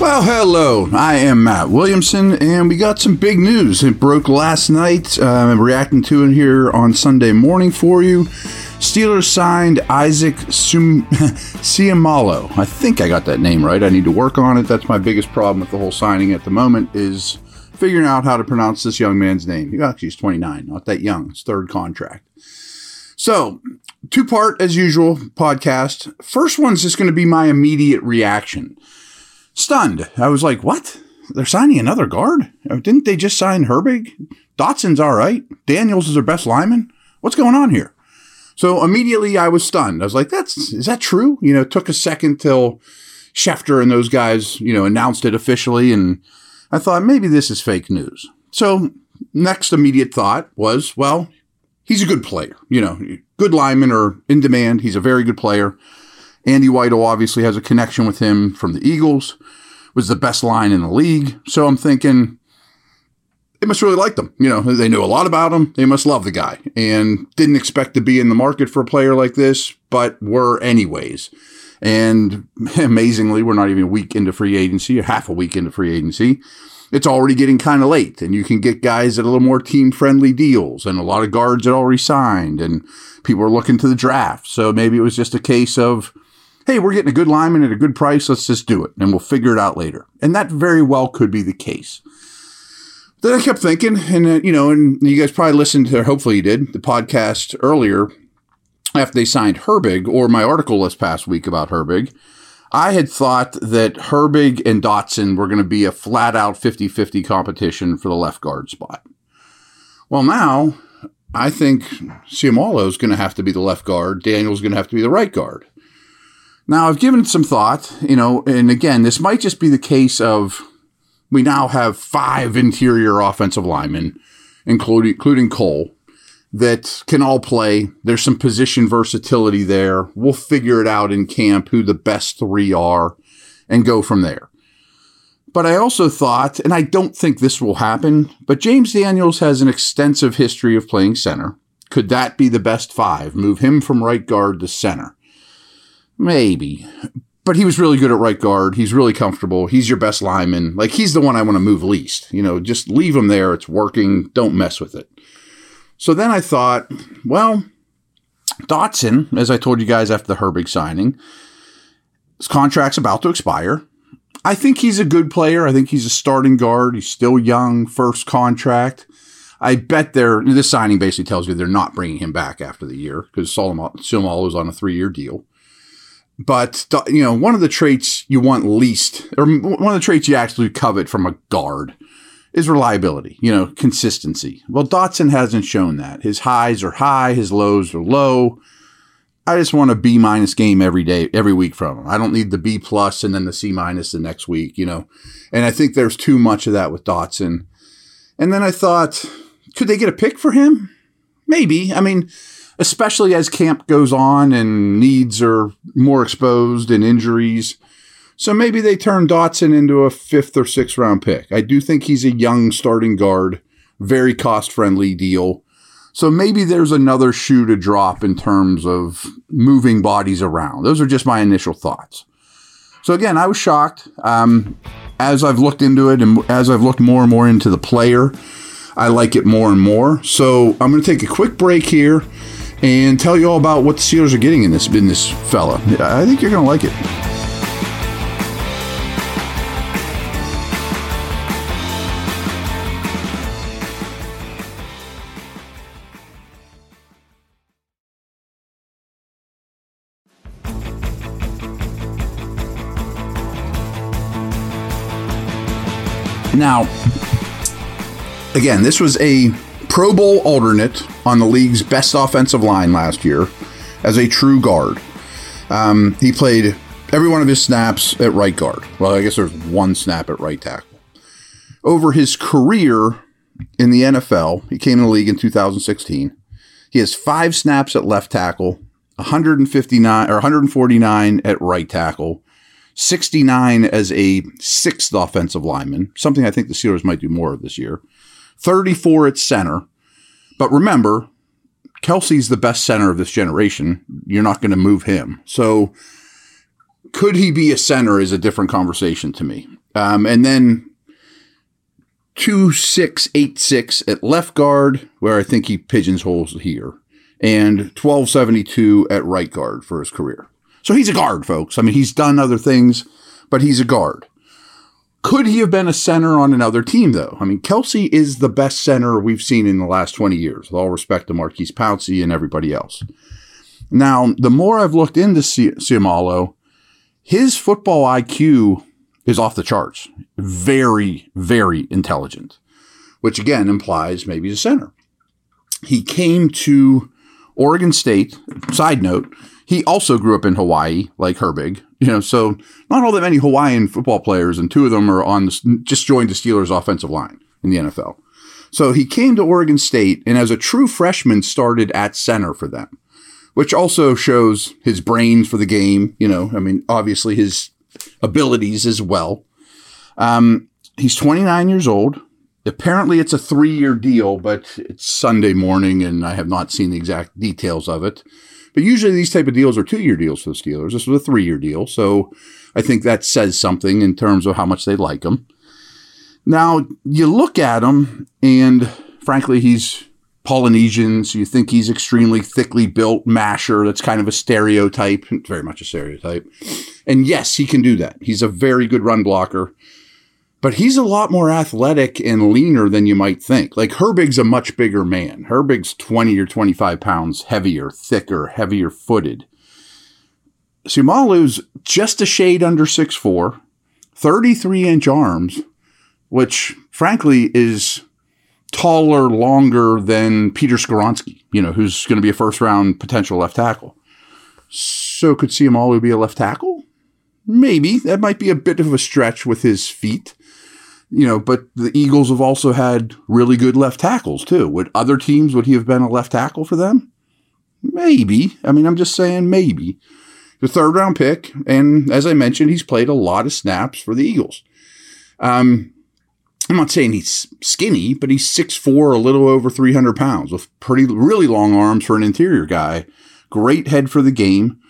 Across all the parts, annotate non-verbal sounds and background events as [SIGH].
Well, hello. I am Matt Williamson, and we got some big news. It broke last night. Uh, I'm reacting to it here on Sunday morning for you. Steelers signed Isaac Sum-. [LAUGHS] I think I got that name right. I need to work on it. That's my biggest problem with the whole signing at the moment is figuring out how to pronounce this young man's name. He actually he's 29, not that young. It's third contract. So, two part as usual podcast. First one's just going to be my immediate reaction stunned. I was like, what? They're signing another guard? Uh, didn't they just sign Herbig? Dotson's all right. Daniels is their best lineman. What's going on here? So immediately I was stunned. I was like, that's, is that true? You know, it took a second till Schefter and those guys, you know, announced it officially. And I thought maybe this is fake news. So next immediate thought was, well, he's a good player. You know, good linemen are in demand. He's a very good player. Andy Weidl obviously has a connection with him from the Eagles, was the best line in the league. So I'm thinking they must really like them. You know, they knew a lot about him. They must love the guy and didn't expect to be in the market for a player like this, but were anyways. And [LAUGHS] amazingly, we're not even a week into free agency or half a week into free agency. It's already getting kind of late, and you can get guys at a little more team friendly deals, and a lot of guards had already signed, and people are looking to the draft. So maybe it was just a case of hey, we're getting a good lineman at a good price. Let's just do it and we'll figure it out later. And that very well could be the case. Then I kept thinking, and uh, you know, and you guys probably listened to, hopefully you did, the podcast earlier after they signed Herbig or my article this past week about Herbig. I had thought that Herbig and Dotson were going to be a flat out 50 50 competition for the left guard spot. Well, now I think Seumalo is going to have to be the left guard. Daniel's going to have to be the right guard. Now, I've given some thought, you know, and again, this might just be the case of we now have five interior offensive linemen, including, including Cole, that can all play. There's some position versatility there. We'll figure it out in camp who the best three are and go from there. But I also thought, and I don't think this will happen, but James Daniels has an extensive history of playing center. Could that be the best five? Move him from right guard to center. Maybe. But he was really good at right guard. He's really comfortable. He's your best lineman. Like, he's the one I want to move least. You know, just leave him there. It's working. Don't mess with it. So then I thought, well, Dotson, as I told you guys after the Herbig signing, his contract's about to expire. I think he's a good player. I think he's a starting guard. He's still young, first contract. I bet they're this signing basically tells you they're not bringing him back after the year because Seumalo is on a three year deal. But you know, one of the traits you want least, or one of the traits you actually covet from a guard, is reliability. You know, consistency. Well, Dotson hasn't shown that. His highs are high, his lows are low. I just want a B minus game every day, every week from him. I don't need the B plus and then the C minus the next week. You know, and I think there's too much of that with Dotson. And then I thought, could they get a pick for him? Maybe. I mean especially as camp goes on and needs are more exposed and injuries. So maybe they turn Dotson into a fifth or sixth round pick. I do think he's a young starting guard, very cost friendly deal. So maybe there's another shoe to drop in terms of moving bodies around. Those are just my initial thoughts. So again, I was shocked. Um, as I've looked into it and as I've looked more and more into the player, I like it more and more. So I'm going to take a quick break here and tell you all about what the Steelers are getting in this in this fella. I think you're going to like it. Now, again, this was a Pro Bowl alternate on the league's best offensive line last year as a true guard. Um, he played every one of his snaps at right guard. Well, I guess there's one snap at right tackle. Over his career in the NFL, he came in the league in 2016. He has five snaps at left tackle, 159 or 149 at right tackle, 69 as a sixth offensive lineman, something I think the Steelers might do more of this year. 34 at center. But remember, Kelce's the best center of this generation. You're not going to move him. So could he be a center is a different conversation to me. Um, and then two six eight six at left guard, where I think he pigeonholes here, and twelve seventy two at right guard for his career. So he's a guard, folks. I mean, he's done other things, but he's a guard. Could he have been a center on another team, though? I mean, Kelce is the best center we've seen in the last 20 years, with all respect to Maurkice Pouncey and everybody else. Now, the more I've looked into Seumalo, his football IQ is off the charts. Very, very intelligent, which again implies maybe he's a center. He came to Oregon State. Side note, he also grew up in Hawaii, like Herbig. You know, so not all that many Hawaiian football players, and two of them are on the, just joined the Steelers' offensive line in the NFL. So he came to Oregon State, and as a true freshman, started at center for them, which also shows his brains for the game. You know, I mean, obviously his abilities as well. Um, he's 29 years old. Apparently, it's a three year deal, but it's Sunday morning, and I have not seen the exact details of it. But usually these type of deals are two year deals for the Steelers. This was a three year deal. So I think that says something in terms of how much they like him. Now you look at him and frankly, he's Polynesian. So you think he's extremely thickly built masher. That's kind of a stereotype, very much a stereotype. And yes, he can do that. He's a very good run blocker but he's a lot more athletic and leaner than you might think. Like Herbig's a much bigger man. Herbig's 20 or 25 pounds heavier, thicker, heavier footed. Seumalo's just a shade under 6'4, 33 inch arms, which frankly is taller, longer than Peter Skoronski, you know, who's going to be a first round potential left tackle. So could Seumalo be a left tackle? Maybe. That might be a bit of a stretch with his feet you know, but the Eagles have also had really good left tackles too. Would other teams would he have been a left tackle for them? Maybe. I mean, I'm just saying maybe. The third round pick, and as I mentioned, he's played a lot of snaps for the Eagles. Um, I'm not saying he's skinny, but he's 6'4, a little over 300 pounds, with pretty really long arms for an interior guy. Great head for the game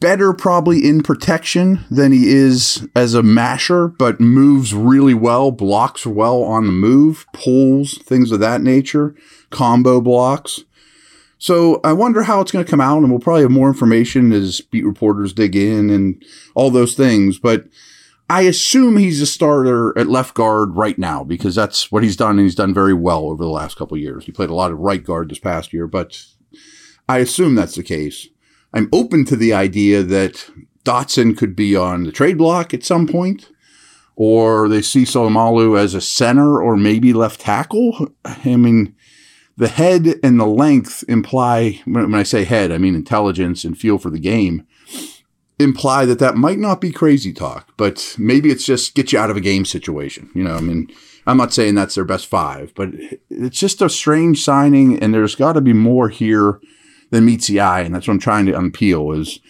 better probably in protection than he is as a masher, but moves really well, blocks well on the move, pulls, things of that nature, combo blocks. So I wonder how it's going to come out, and we'll probably have more information as beat reporters dig in and all those things. But I assume he's a starter at left guard right now because that's what he's done, and he's done very well over the last couple years. He played a lot of right guard this past year, but I assume that's the case. I'm open to the idea that Dotson could be on the trade block at some point, or they see Seumalo as a center or maybe left tackle. I mean, the head and the length imply, when I say head, I mean intelligence and feel for the game, imply that that might not be crazy talk, but maybe it's just get you out of a game situation. You know, I mean, I'm not saying that's their best five, but it's just a strange signing, and there's got to be more here than meets the eye. And that's what I'm trying to unpeel is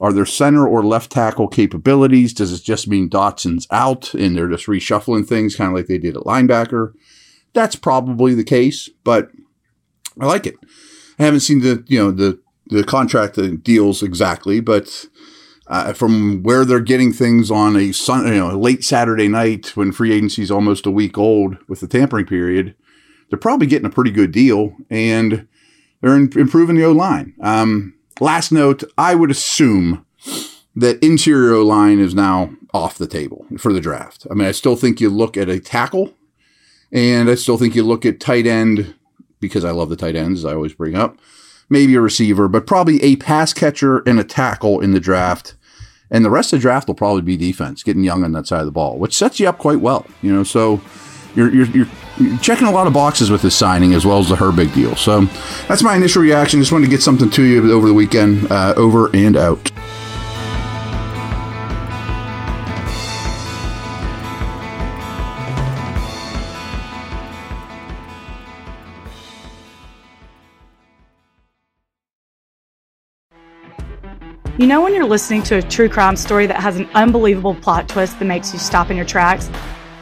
are there center or left tackle capabilities? Does it just mean Dotson's out and they're just reshuffling things kind of like they did at linebacker? That's probably the case, but I like it. I haven't seen the, you know, the, the contract deals exactly, but uh, from where they're getting things on a sun, you know, late Saturday night when free agency is almost a week old with the tampering period, they're probably getting a pretty good deal. And they're improving the O line. Um, last note, I would assume that interior O line is now off the table for the draft. I mean, I still think you look at a tackle, and I still think you look at tight end because I love the tight ends, I always bring up. Maybe a receiver, but probably a pass catcher and a tackle in the draft. And the rest of the draft will probably be defense, getting young on that side of the ball, which sets you up quite well. You know, so you're, you're, you're checking a lot of boxes with this signing as well as the Herbig deal. So that's my initial reaction. Just wanted to get something to you over the weekend. Uh, over and out. You know, when you're listening to a true crime story that has an unbelievable plot twist that makes you stop in your tracks?